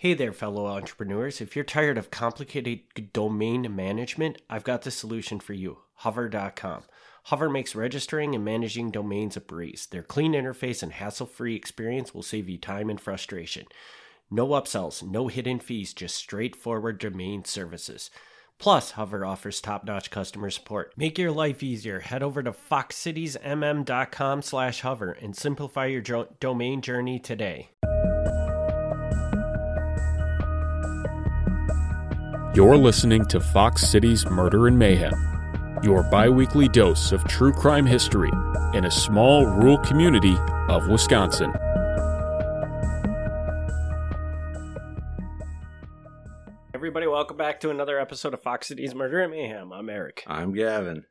Hey there, fellow entrepreneurs. If you're tired of complicated domain management, I've got the solution for you hover.com. Hover makes registering and managing domains a breeze. Their clean interface and hassle free experience will save you time and frustration. No upsells, no hidden fees, just straightforward domain services. Plus, Hover offers top-notch customer support. Make your life easier. Head over to foxcitiesmm.com slash hover and simplify your jo- domain journey today. You're listening to Fox Cities Murder and Mayhem, your bi-weekly dose of true crime history in a small rural community of Wisconsin. Everybody, welcome back to another episode of Fox Cities Murder and Mayhem. I'm Eric. I'm Gavin.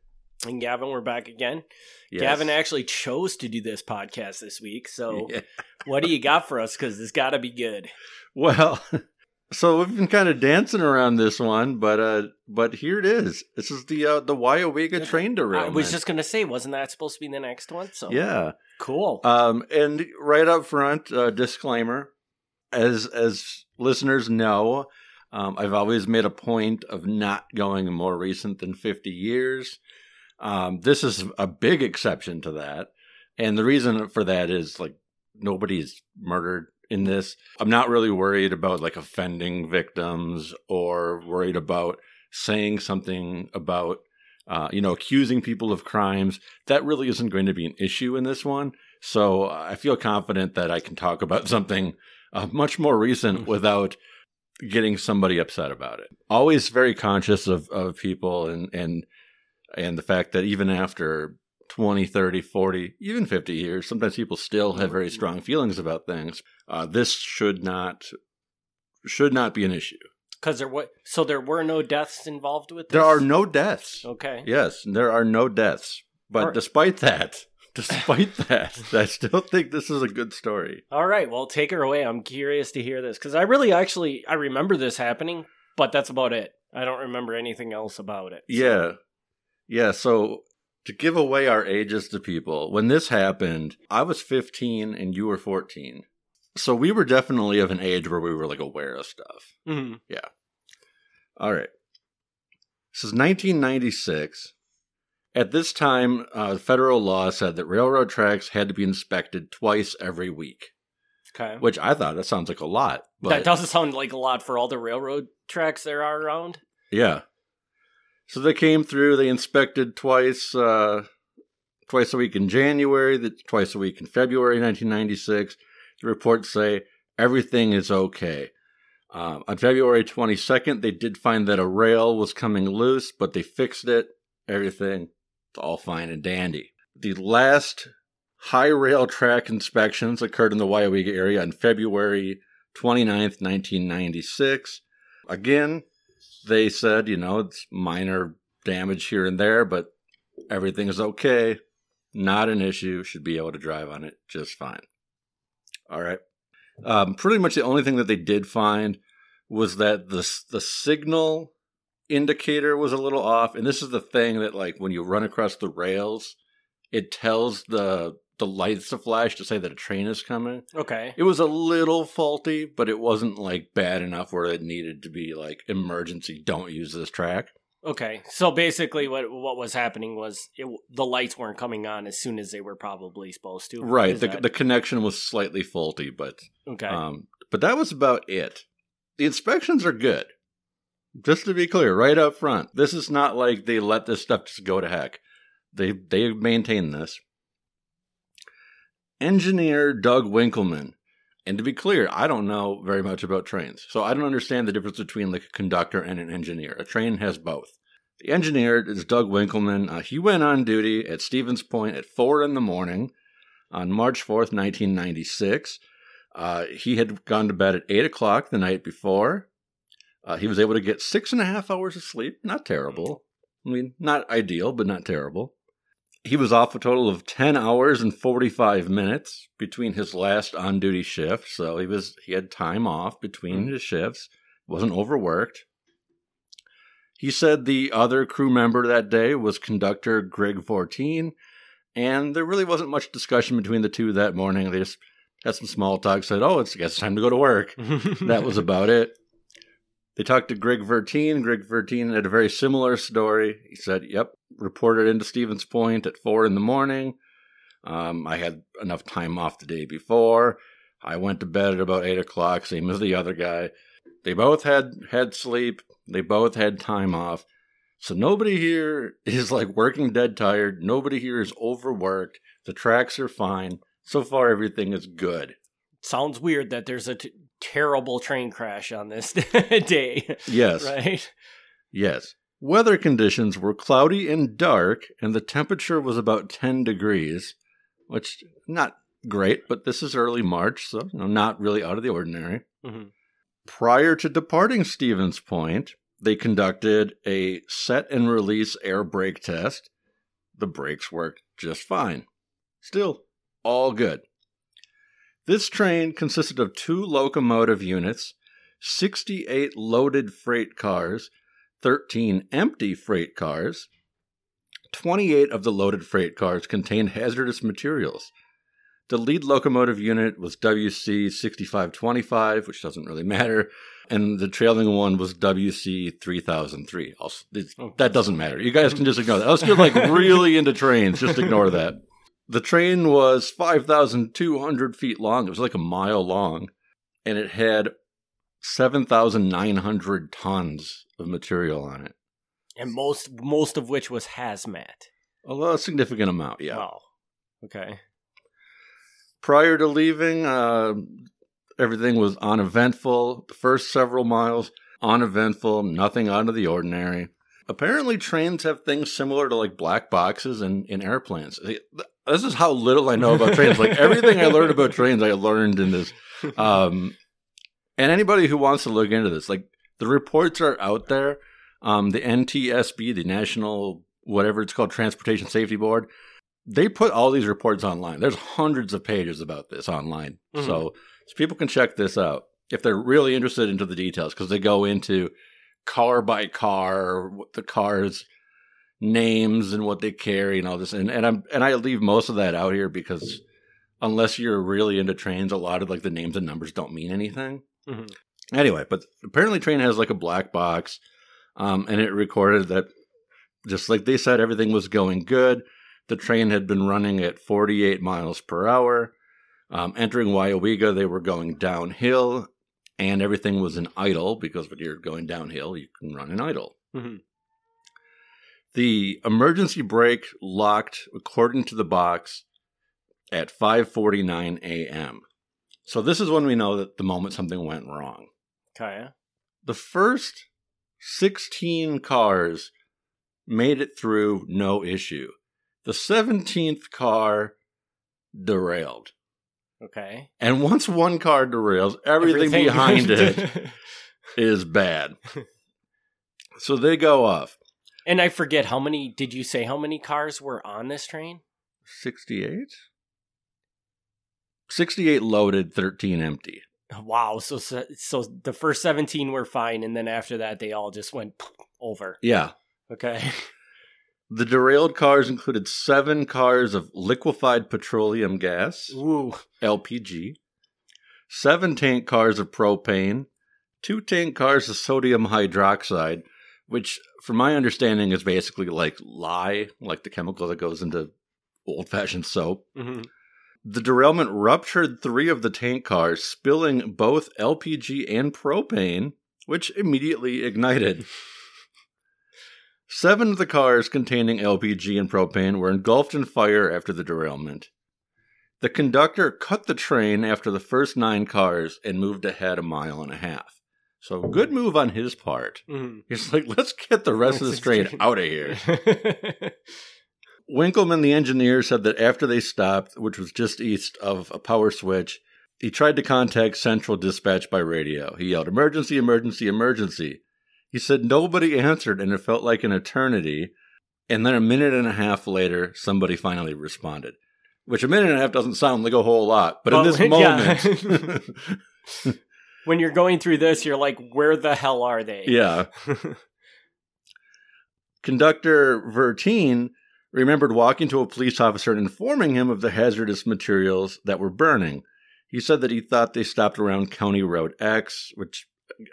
And Gavin, we're back again. Yes. Gavin actually chose to do this podcast this week. So, Yeah. what do you got for us? Because it's got to be good. Well, so we've been kind of dancing around this one, but uh, but here it is. This is the uh, the Weyauwega train derailment. I was just going to say, wasn't that supposed to be the next one? So, yeah. cool. Um, and right up front, uh, disclaimer: as as listeners know, um, I've always made a point of not going more recent than fifty years. Um, this is a big exception to that, and the reason for that is like nobody's murdered in this. I'm not really worried about like offending victims or worried about saying something about. Uh, you know, accusing people of crimes, that really isn't going to be an issue in this one. So I feel confident that I can talk about something uh, much more recent without getting somebody upset about it. Always very conscious of, of people and, and, and the fact that even after 20, 30, 40, even 50 years, sometimes people still have very strong feelings about things. Uh, this should not, should not be an issue. Because there what? So there were no deaths involved with this. There are no deaths. Okay. Yes, there are no deaths. But despite that, despite that, I still think this is a good story. All right. Well, take her away. I'm curious to hear this because I really actually I remember this happening, but that's about it. I don't remember anything else about it. Yeah. Yeah. So to give away our ages to people, when this happened, I was 15 and you were 14. So we were definitely of an age where we were like aware of stuff. hmm All right. This is 1996. At this time, uh, federal law said that railroad tracks had to be inspected twice every week, Okay. which I thought that sounds like a lot. But that doesn't sound like a lot for all the railroad tracks there are around. Yeah. So they came through. They inspected twice, uh, twice a week in January, the, twice a week in February 1996. The reports say everything is okay. Um, on February 22nd, they did find that a rail was coming loose, but they fixed it. Everything, all fine and dandy. The last high rail track inspections occurred in the Weyauwega area on February 29th, 1996. Again, they said, you know, it's minor damage here and there, but everything is okay. Not an issue. Should be able to drive on it just fine. All right. Um, pretty much the only thing that they did find was that the the signal indicator was a little off, and this is the thing that like when you run across the rails, it tells the the lights to flash to say that a train is coming. Okay. It was a little faulty, but it wasn't like bad enough where it needed to be like emergency. Don't use this track. Okay. So basically, what what was happening was it, the lights weren't coming on as soon as they were probably supposed to. Right. Is The that- the connection was slightly faulty, but okay. um, but that was about it. The inspections are good. Just to be clear, right up front, this is not like they let this stuff just go to heck. They they maintain this. Engineer Doug Winkleman. And to be clear, I don't know very much about trains, so I don't understand the difference between like a conductor and an engineer. A train has both. The engineer is Doug Winkleman. Uh, he went on duty at Stevens Point at four in the morning on March fourth, nineteen ninety six. Uh, he had gone to bed at eight o'clock the night before. Uh, he was able to get six and a half hours of sleep. Not terrible. I mean, not ideal, but not terrible. He was off a total of 10 hours and 45 minutes between his last on duty shift. So he was he had time off between mm-hmm. his shifts, wasn't overworked. He said the other crew member that day was conductor Greg Verteen, and there really wasn't much discussion between the two that morning. They just had some small talk, said, "Oh, it's it's time to go to work." that was about it. They talked to Greg Verteen. Greg Verteen had a very similar story. He said, "Yep, reported into Stevens Point at four in the morning. Um, I had enough time off the day before. I went to bed at about eight o'clock, same as the other guy. They both had had sleep. They both had time off. So nobody here is like working dead tired. Nobody here is overworked. The tracks are fine. So far, everything is good. Sounds weird that there's a t- terrible train crash on this day. Yes. Right? Yes. Weather conditions were cloudy and dark, and the temperature was about 10 degrees, which not great, but this is early March, so you know, not really out of the ordinary. Mhm. Prior to departing Stevens Point, they conducted a set and release air brake test. The brakes worked just fine. Still, all good. This train consisted of two locomotive units, 68 loaded freight cars, 13 empty freight cars. 28 of the loaded freight cars contained hazardous materials. The lead locomotive unit was WC 6525, which doesn't really matter, and the trailing one was WC 3003. Also, that doesn't matter. You guys can just ignore that. I was still like really into trains. Just ignore that. The train was 5,200 feet long. It was like a mile long, and it had 7,900 tons of material on it. And most most of which was hazmat. A a significant amount, yeah. Wow. Okay. Prior to leaving, uh, everything was uneventful. The first several miles, uneventful, nothing out of the ordinary. Apparently, trains have things similar to like black boxes in, in airplanes. This is how little I know about trains. Like everything I learned about trains, I learned in this. Um, and anybody who wants to look into this, like the reports are out there. Um, the NTSB, the National whatever it's called, Transportation Safety Board, they put all these reports online. There's hundreds of pages about this online, Mhm. so, so people can check this out if they're really interested into the details because they go into car by car, what the cars names and what they carry and all this. And and I'm and I leave most of that out here because unless you're really into trains, a lot of like the names and numbers don't mean anything. Mhm. Anyway, but apparently train has like a black box, um, and it recorded that just like they said, everything was going good. The train had been running at 48 miles per hour. Um, entering Weyauwega, they were going downhill, and everything was in idle because when you're going downhill, you can run in idle. Mhm. The emergency brake locked according to the box at 5:49 a.m. So this is when we know that the moment something went wrong. Okay. The first 16 cars made it through no issue. The 17th car derailed. Okay. And once one car derails, everything, behind it is bad. so they go off. And I forget how many did you say how many cars were on this train? 68? 68 loaded, 13 empty. Wow. So so, the first 17 were fine and then after that they all just went over. Yeah. Okay. The derailed cars included seven cars of liquefied petroleum gas, Ooh. LPG, seven tank cars of propane, two tank cars of sodium hydroxide, which, from my understanding, is basically like lye, like the chemical that goes into old fashioned soap. Mhm. The derailment ruptured three of the tank cars, spilling both LPG and propane, which immediately ignited. Seven of the cars containing LPG and propane were engulfed in fire after the derailment. The conductor cut the train after the first nine cars and moved ahead a mile and a half. So, good move on his part. Mhm. He's like, let's get the rest of this train out of here. Winkleman, the engineer, said that after they stopped, which was just east of a power switch, he tried to contact Central Dispatch by radio. He yelled, Emergency, emergency, emergency. He said nobody answered, and it felt like an eternity. And then a minute and a half later, somebody finally responded. Which a minute and a half doesn't sound like a whole lot, but in Well, this yeah. when you're going through this, you're like, where the hell are they? yeah. Conductor Verteen remembered walking to a police officer and informing him of the hazardous materials that were burning. He said that he thought they stopped around County Road X, which,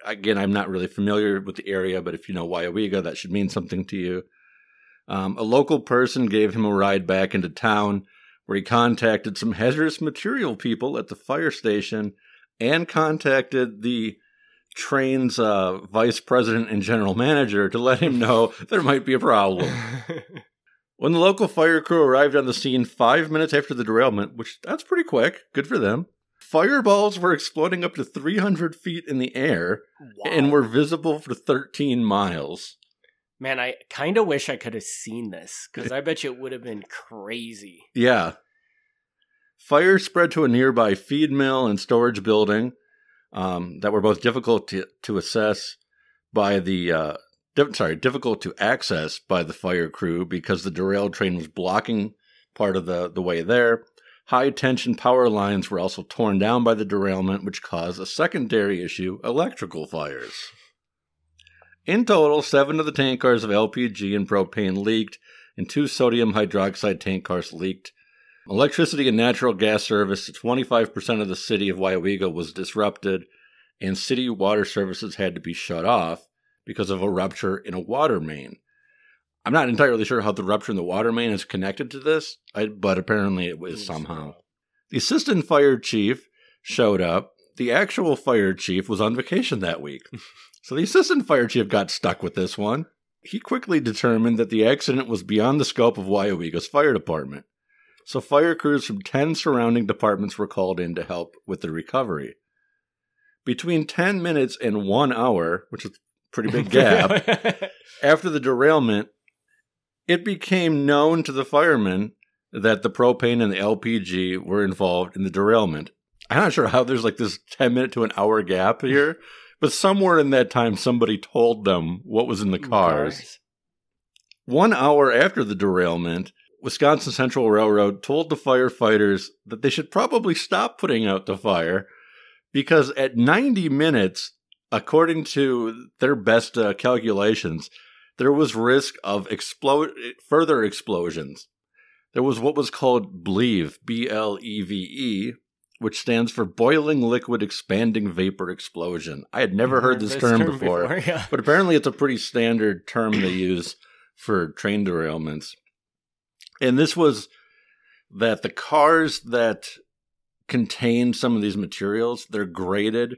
again, I'm not really familiar with the area, but if you know Weyauwega, that should mean something to you. Um, a local person gave him a ride back into town where he contacted some hazardous material people at the fire station and contacted the train's uh, vice president and general manager to let him know there might be a problem. when the local fire crew arrived on the scene five minutes after the derailment, which that's pretty quick, good for them, fireballs were exploding up to 300 feet in the air Wow. and were visible for 13 miles. Man, I kind of wish I could have seen this because I bet you it would have been crazy. Yeah. Fire spread to a nearby feed mill and storage building um, that were both difficult to, to assess by the uh, di- sorry difficult to access by the fire crew because the derailed train was blocking part of the, the way there. High tension power lines were also torn down by the derailment, which caused a secondary issue electrical fires. In total, seven of the tank cars of LPG and propane leaked, and two sodium hydroxide tank cars leaked. Electricity and natural gas service to 25% of the city of Weyauwega was disrupted, and city water services had to be shut off because of a rupture in a water main. I'm not entirely sure how the rupture in the water main is connected to this, but apparently it was somehow. The assistant fire chief showed up. The actual fire chief was on vacation that week. so the assistant fire chief got stuck with this one. He quickly determined that the accident was beyond the scope of Weyauwega's fire department. So fire crews from 10 surrounding departments were called in to help with the recovery. Between 10 minutes and 1 hour, which is a pretty big gap, after the derailment, it became known to the firemen that the propane and the LPG were involved in the derailment. I'm not sure how there's like this 10 minute to an hour gap here, but somewhere in that time, somebody told them what was in the oh, cars. One hour after the derailment, Wisconsin Central Railroad told the firefighters that they should probably stop putting out the fire because at 90 minutes, according to their best uh, calculations, there was risk of explode further explosions. There was what was called BLEVE, B L E V E, which stands for Boiling Liquid Expanding Vapor Explosion. I had never heard this, term, before, yeah. but apparently it's a pretty standard term they use for train derailments. And this was that the cars that contain some of these materials, they're graded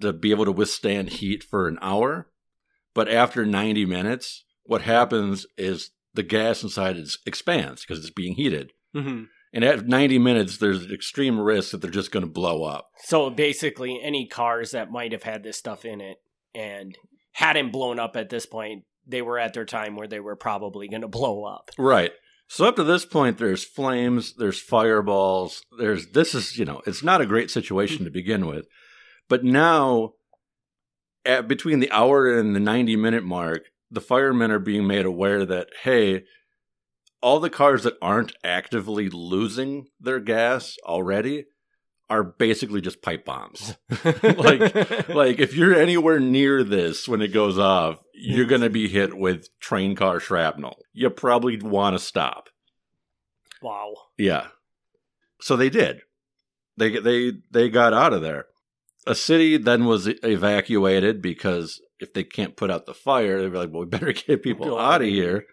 to be able to withstand heat for an hour. But after 90 minutes, what happens is the gas inside is, expands because it's being heated. Mhm. And at 90 minutes, there's an extreme risk that they're just going to blow up. So basically, any cars that might have had this stuff in it and hadn't blown up at this point, they were at their time where they were probably going to blow up. Right. So up to this point, there's flames, there's fireballs, there's this is you know it's not a great situation to begin with, but now, at between the hour and the ninety minute mark, the firemen are being made aware that hey, all the cars that aren't actively losing their gas already are basically just pipe bombs. like like if you're anywhere near this when it goes off, you're going to be hit with train car shrapnel. You probably want to stop. wow. Yeah. So they did. They they they got out of there. A city then was evacuated because if they can't put out the fire, they're like, "Well, we better get people out of here.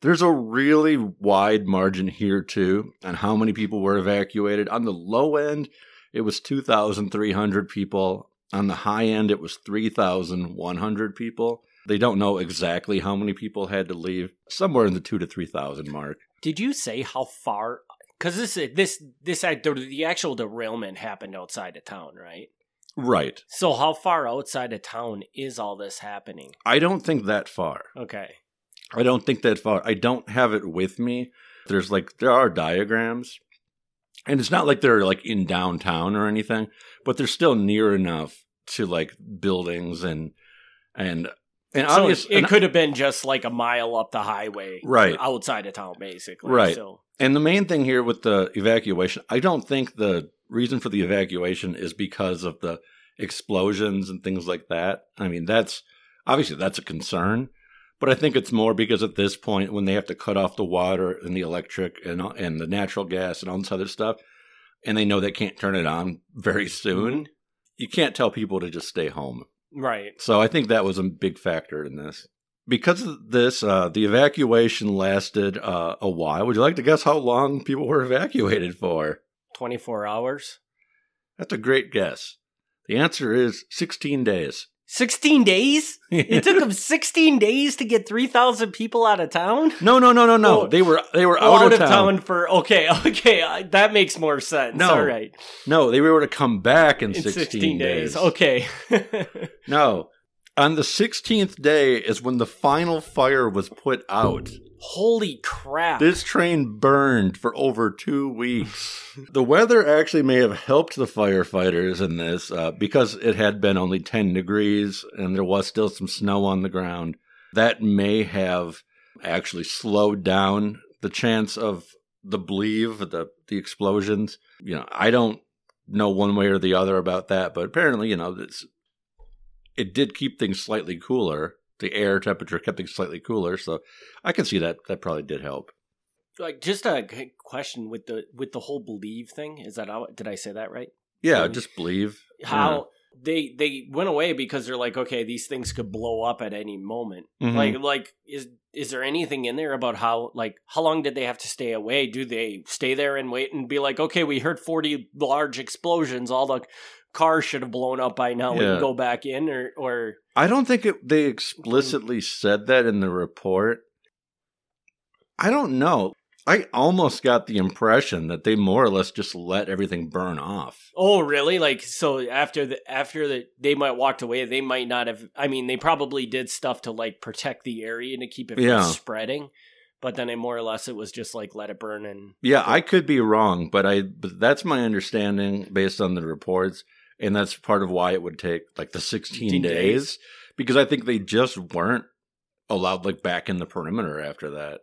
Here." There's a really wide margin here too on how many people were evacuated. On the low end, it was 2,300 people. On the high end, it was 3,100 people. They don't know exactly how many people had to leave. Somewhere in the two to 3,000 mark. Did you say how far? Because this this this the actual derailment happened outside of town, right? Right. So how far outside of town is all this happening? I don't think that far. Okay. I don't think that far. I don't have it with me. There's like there are diagrams, and it's not like they're like in downtown or anything, but they're still near enough to like buildings and and and So obvious. it, it could have been just like a mile up the highway, Right. outside of town, basically. Right. So and the main thing here with the evacuation, I don't think the reason for the evacuation is because of the explosions and things like that. I mean, that's obviously that's a concern, but I think it's more because at this point when they have to cut off the water and the electric and and the natural gas and all this other stuff, and they know they can't turn it on very soon, you can't tell people to just stay home. Right. So I think that was a big factor in this. Because of this, uh, the evacuation lasted uh, a while. Would you like to guess how long people were evacuated for? 24 hours. That's a great guess. The answer is 16 days. 16 days? It took them 16 days to get 3,000 people out of town? No, no, no, no, no. Oh. they were they were Oh, out, of town. for okay, okay, uh, that makes more sense. No. All right, No, they were able to come back in, in 16, 16, days. days. Okay, No. On the 16th day is when the final fire was put out. Holy crap! This train burned for over two weeks. the weather actually may have helped the firefighters in this uh, because it had been only 10 degrees and there was still some snow on the ground. That may have actually slowed down the chance of the BLEVE, the, the explosions. You know, I don't know one way or the other about that, but apparently, you know, it's, it did keep things slightly cooler. The air temperature kept things slightly cooler, so I can see that that probably did help. like just a question with the with the whole believe thing. Is that how, did I say that right? Yeah, Um, just believe. How they they went away because they're like, okay, these things could blow up at any moment. Mhm. Like like is is there anything in there about how like how long did they have to stay away? Do they stay there and wait and be like, okay, we heard forty large explosions, all the cars should have blown up by now. We Yeah. can go back in, or or I don't think it, they mm-hmm. explicitly said that in the report. I don't know. I almost got the impression that they more or less just let everything burn off. oh really? Like so after the after the they might walked away, they might not have. I mean, they probably did stuff to like protect the area and to keep it from Yeah. spreading. But then, it more or less, it was just like let it burn and Yeah, I could be wrong, but I but that's my understanding based on the reports, and that's part of why it would take like the 16 16 days, days. because I think they just weren't allowed like back in the perimeter after that.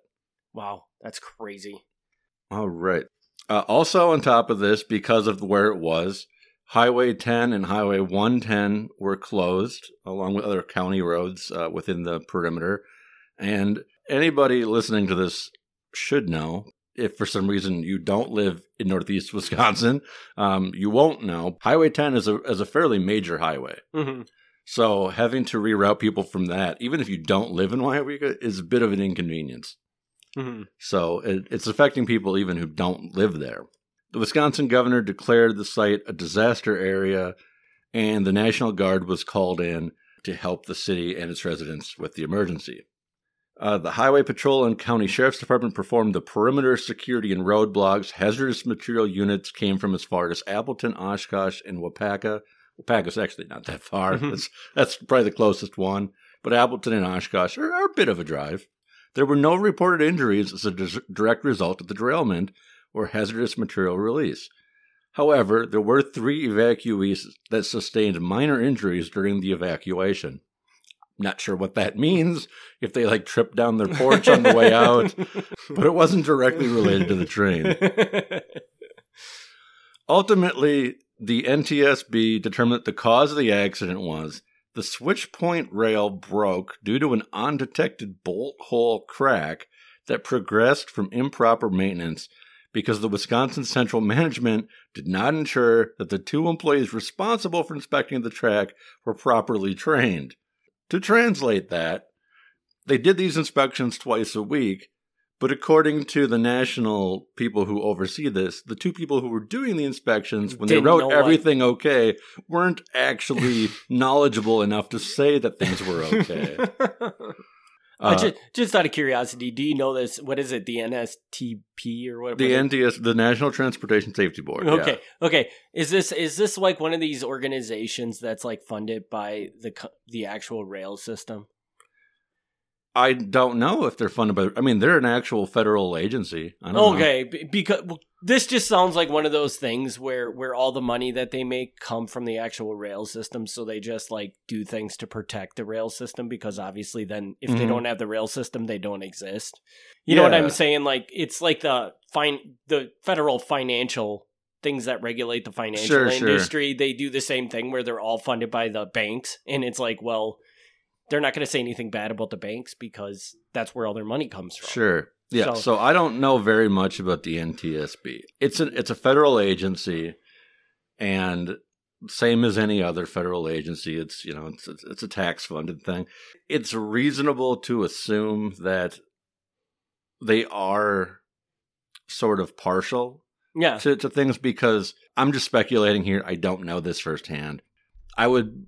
wow, that's crazy. All right. Uh, also, on top of this, because of where it was, Highway 10 and Highway 110 were closed, along with other county roads uh, within the perimeter. And anybody listening to this should know. If for some reason you don't live in Northeast Wisconsin, um, you won't know. Highway 10 is a is a fairly major highway, hmm so having to reroute people from that, even if you don't live in Wyoming, is a bit of an inconvenience. hmm So it, it's affecting people even who don't live there. The Wisconsin governor declared the site a disaster area, and the National Guard was called in to help the city and its residents with the emergency. Uh, the Highway Patrol and County Sheriff's Department performed the perimeter security and roadblocks. Hazardous material units came from as far as Appleton, Oshkosh, and Waupaca. Waupaca's actually not that far. Mhm. that's, that's probably the closest one. But Appleton and Oshkosh are, are a bit of a drive. There were no reported injuries as a dis- direct result of the derailment or hazardous material release. However, there were three evacuees that sustained minor injuries during the evacuation. Not sure what that means, if they like tripped down their porch on the way out, but it wasn't directly related to the train. Ultimately, the NTSB determined that the cause of the accident was the switch point rail broke due to an undetected bolt hole crack that progressed from improper maintenance because the Wisconsin Central Management did not ensure that the two employees responsible for inspecting the track were properly trained. To translate that, they did these inspections twice a week, but according to the national people who oversee this, the two people who were doing the inspections, when they Didn't wrote know what- everything okay, weren't actually knowledgeable enough to say that things were okay. Uh, just, just out of curiosity, do you know this? What is it? The NSTP or whatever? the NTS, the National Transportation Safety Board. yeah. Okay, okay. Is this is this like one of these organizations that's like funded by the the actual rail system? I don't know if they're funded by. I mean, they're an actual federal agency. I don't know. Okay, b- because well, this just sounds like one of those things where where all the money that they make come from the actual rail system, so they just like do things to protect the rail system because obviously then if they Mhm. don't have the rail system, they don't exist. You know what I'm saying? Like it's like the fine the federal financial things that regulate the financial Sure, sure. industry. They do the same thing where they're all funded by the banks, and it's like, well, they're not going to say anything bad about the banks because that's where all their money comes from. Sure. Yeah, so, so I don't know very much about the NTSB. It's an it's a federal agency, and same as any other federal agency, it's you know it's it's a tax funded thing. It's reasonable to assume that they are sort of partial yeah. to, to things because I'm just speculating here. I don't know this firsthand. I would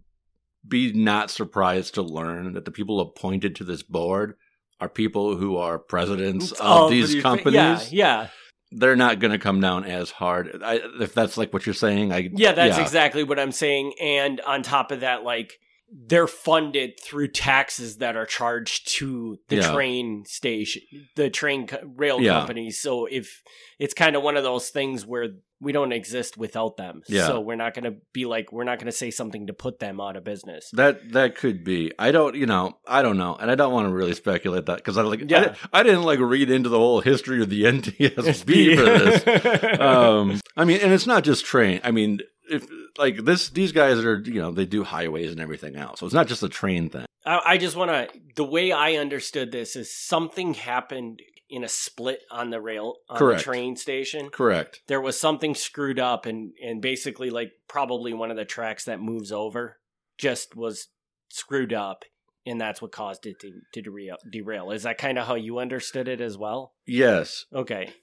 be not surprised to learn that the people appointed to this board are people who are presidents of oh, these companies. Yeah, yeah. They're not going to come down as hard. I, if that's like what you're saying, I yeah, that's yeah. exactly what I'm saying. And on top of that, like they're funded through taxes that are charged to the yeah. train station, the train rail yeah. companies. So if it's kind of one of those things where we don't exist without them, yeah. so we're not going to be like we're not going to say something to put them out of business. That that could be. I don't, you know, I don't know, and I don't want to really speculate that because I like yeah. I, I, didn't like read into the whole history of the NTSB for this. um, I mean, and it's not just train. I mean, if like this these guys are you know they do highways and everything else so it's not just a train thing i, I just want to the way i understood this is something happened in a split on the rail on correct. the train station correct there was something screwed up and and basically like probably one of the tracks that moves over just was screwed up and that's what caused it to, to derail, derail. Is that kind of how you understood it as well? Yes. Okay.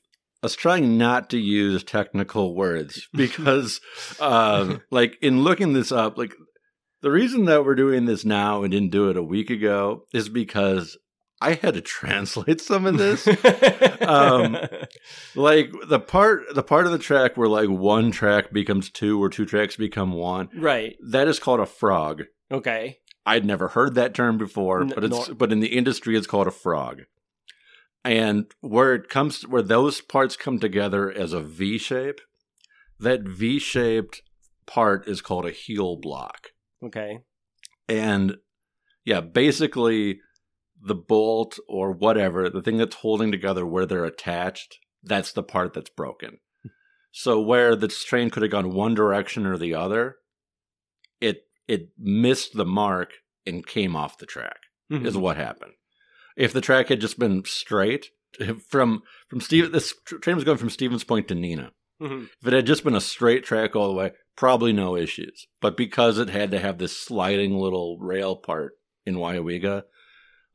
I was trying not to use technical words because, uh, like, in looking this up, like, the reason that we're doing this now and didn't do it a week ago is because I had to translate some of this. um, like the part, the part of the track where like one track becomes two or two tracks become one. Right. That is called a frog. Okay. I'd never heard that term before, but it's but in the industry it's called a frog and where it comes where those parts come together as a V shape, that V shaped part is called a heel block. Okay. And yeah, basically the bolt or whatever, the thing that's holding together where they're attached, that's the part that's broken. So where the train could have gone one direction or the other, it it missed the mark and came off the track. Mm-hmm. Is what happened. If the track had just been straight from from Steve, this train was going from Stevens Point to Neenah. Mm-hmm. If it had just been a straight track all the way, probably no issues. But because it had to have this sliding little rail part in Weyauwega,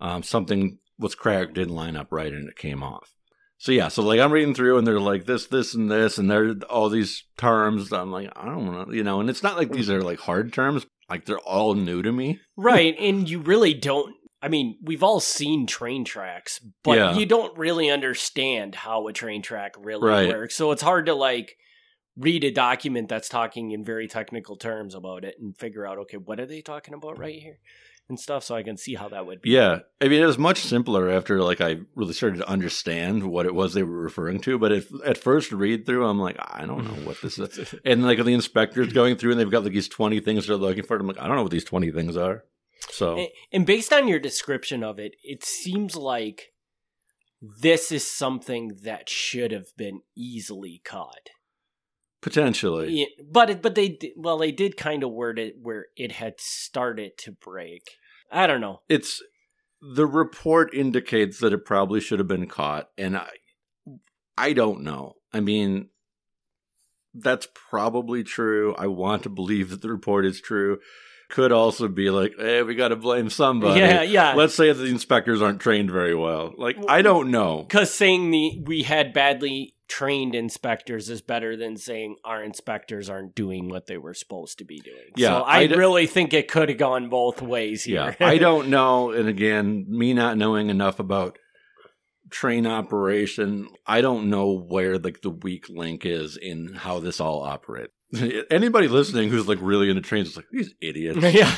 um, something was cracked, didn't line up right, and it came off. So yeah, so like I'm reading through and they're like this, this, and this, and they're all these terms. I'm like, I don't want to, you know, and it's not like these are like hard terms. Like they're all new to me, right? and you really don't I mean, we've all seen train tracks, but yeah. you don't really understand how a train track really right. works. So it's hard to like read a document that's talking in very technical terms about it and figure out, okay, what are they talking about right here? And stuff, so I can see how that would be. Yeah, I mean, it was much simpler after like I really started to understand what it was they were referring to. But if, at first read through, I'm like, I don't know what this is. and like the inspectors going through, and they've got like these twenty things they're looking for. I'm like, I don't know what these twenty things are. So, and, and based on your description of it, it seems like this is something that should have been easily caught. Potentially, yeah, but it, but they well they did kind of word it where it had started to break. I don't know. It's the report indicates that it probably should have been caught, and I I don't know. I mean, that's probably true. I want to believe that the report is true could also be like, hey, we got to blame somebody. Yeah, yeah. Let's say the inspectors aren't trained very well. Like, I don't know. Because saying the we had badly trained inspectors is better than saying our inspectors aren't doing what they were supposed to be doing. Yeah, so I, I d- really think it could have gone both ways here. Yeah, I don't know. And again, me not knowing enough about train operation, I don't know where like the weak link is in how this all operates. Anybody listening who's like really into trains is like these idiots. yeah,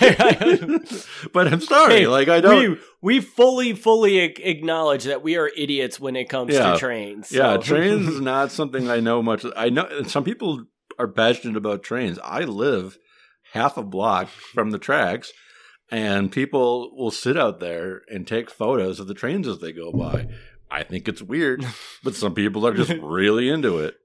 but I'm sorry, hey, like I don't. We, we fully, fully acknowledge that we are idiots when it comes yeah. to trains. So. Yeah, trains is not something I know much. I know some people are passionate about trains. I live half a block from the tracks, and people will sit out there and take photos of the trains as they go by. I think it's weird, but some people are just really into it.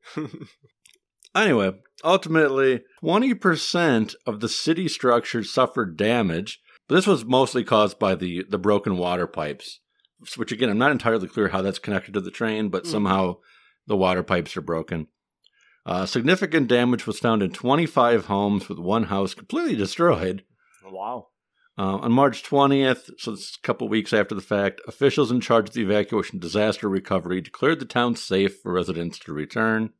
Anyway, ultimately, 20% of the city structure suffered damage, but this was mostly caused by the, the broken water pipes which again, I'm not entirely clear how that's connected to the train, but Mm. somehow the water pipes are broken. Uh, significant damage was found in 25 homes, with one house completely destroyed. Wow. Uh, on March 20th, so this is a couple weeks after the fact, officials in charge of the evacuation disaster recovery declared the town safe for residents to return.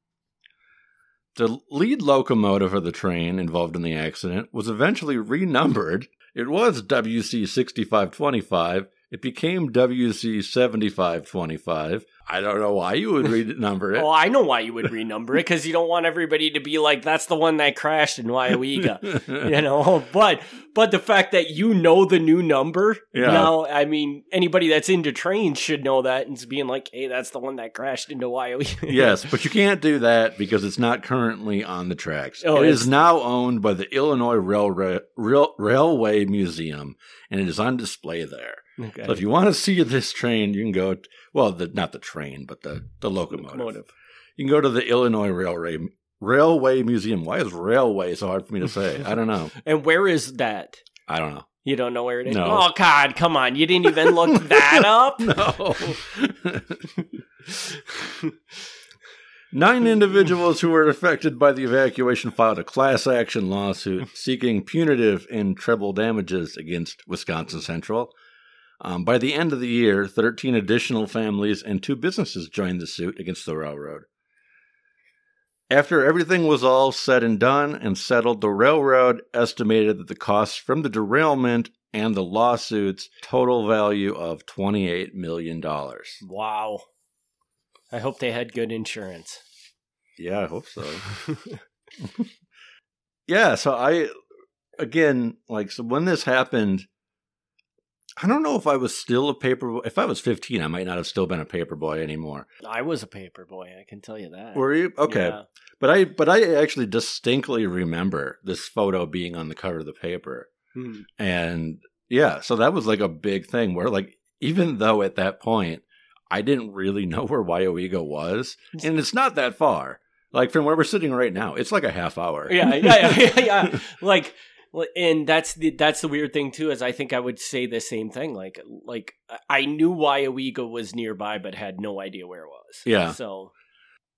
The lead locomotive of the train involved in the accident was eventually renumbered. It was WC 6525. It became WC 7525. I don't know why you would renumber it. Well, I know why you would renumber it because you don't want everybody to be like, "That's the one that crashed in Weyauwega," you know. But but the fact that you know the new number Yeah. now, I mean, anybody that's into trains should know that and being like, "Hey, that's the one that crashed into Weyauwega." yes, but you can't do that because it's not currently on the tracks. Oh, it's- now owned by the Illinois Railra- Rail- Railway Museum, and it is on display there. Okay. So if you want to see this train, you can go. well, the, not the train, but the the locomotive. Locomotive. You can go to the Illinois Railway Railway Museum. Why is railway so hard for me to say? I don't know. And where is that? I don't know. You don't know where it is? No. Oh God, come on! You didn't even look that up. No. Nine individuals who were affected by the evacuation filed a class action lawsuit seeking punitive and treble damages against Wisconsin Central. Um, by the end of the year, 13 additional families and two businesses joined the suit against the railroad. After everything was all said and done and settled, the railroad estimated that the costs from the derailment and the lawsuits total value of $28 million. Wow. I hope they had good insurance. Yeah, I hope so. yeah, so I again like so when this happened I don't know if I was still a paper if I was 15 I might not have still been a paper boy anymore. I was a paper boy. I can tell you that. Were you? Okay. Yeah. But I but I actually distinctly remember this photo being on the cover of the paper. Hmm. And yeah, so that was like a big thing where like even though at that point I didn't really know where Weyauwega was, and it's not that far. Like from where we're sitting right now, it's like a half hour. yeah, yeah, yeah, yeah. Like, well, and that's the that's the weird thing too. Is I think I would say the same thing. Like, like I knew why Weyauwega was nearby, but had no idea where it was. Yeah. So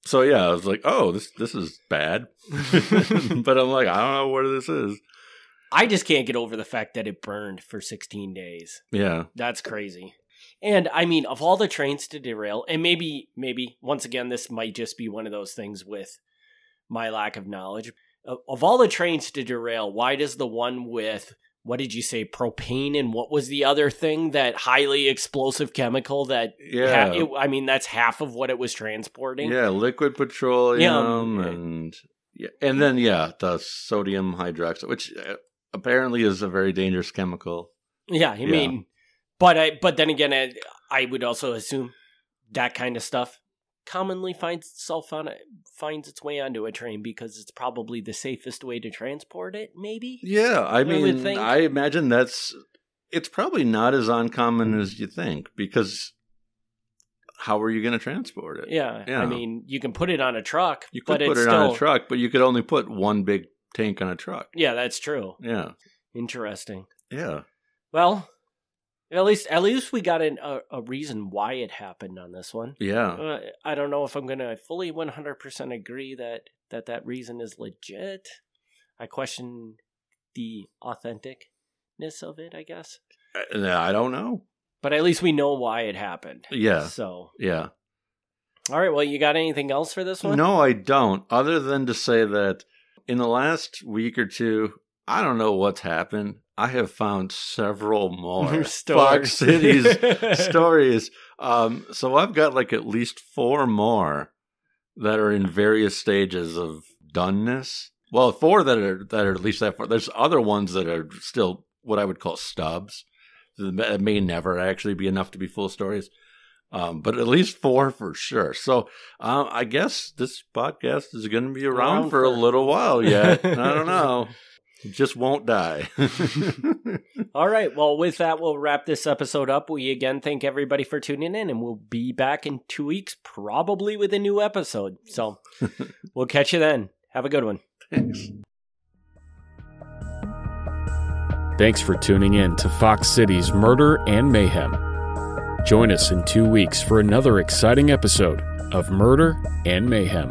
So yeah, I was like, oh, this this is bad. but I'm like, I don't know where this is. I just can't get over the fact that it burned for 16 days. Yeah. That's crazy. And I mean, of all the trains to derail, and maybe, maybe once again, this might just be one of those things with my lack of knowledge. Of, of all the trains to derail, why does the one with what did you say, propane, and what was the other thing that highly explosive chemical that? Yeah. ha- it- I mean, that's half of what it was transporting. Yeah, liquid petroleum Yeah. and yeah, and then yeah, the sodium hydroxide, which uh, apparently is a very dangerous chemical. Yeah, I mean, but I but then again, I, I would also assume that kind of stuff commonly finds itself on a, finds its way onto a train because it's probably the safest way to transport it. Maybe. Yeah, I I mean, I imagine that's it's probably not as uncommon as you think because how are you going to transport it? Yeah, Yeah. I mean, you can put it on a truck, You could put it still, on a truck, but you could only put one big tank on a truck. Yeah, that's true. Yeah, Interesting. yeah, Well, at least at least we got an, a a reason why it happened on this one. yeah. Uh, I don't know if I'm going to fully 100% agree that, that that reason is legit. I question the authenticness of it, I guess. I, I don't know. But at least we know why it happened. Yeah, So, yeah. all right. Well, you got anything else for this one? No, I don't. Other than to say that in the last week or two, I don't know what's happened. I have found several more Stories. Fox Cities stories. Um, so I've got like at least four more that are in various stages of doneness. Well, four that are that are at least that far. There's other ones that are still what I would call stubs. That may never actually be enough to be full stories. Um, but at least four for sure. So uh, I guess this podcast is going to be around, Around for, a little while yet. I don't know. It just won't die. All right. Well, with that, we'll wrap this episode up. We again thank everybody for tuning in, and we'll be back in two weeks, probably with a new episode. So we'll catch you then. Have a good one. Thanks. Thanks for tuning in to Fox Cities Murder and Mayhem. Join us in two weeks for another exciting episode of Murder and Mayhem.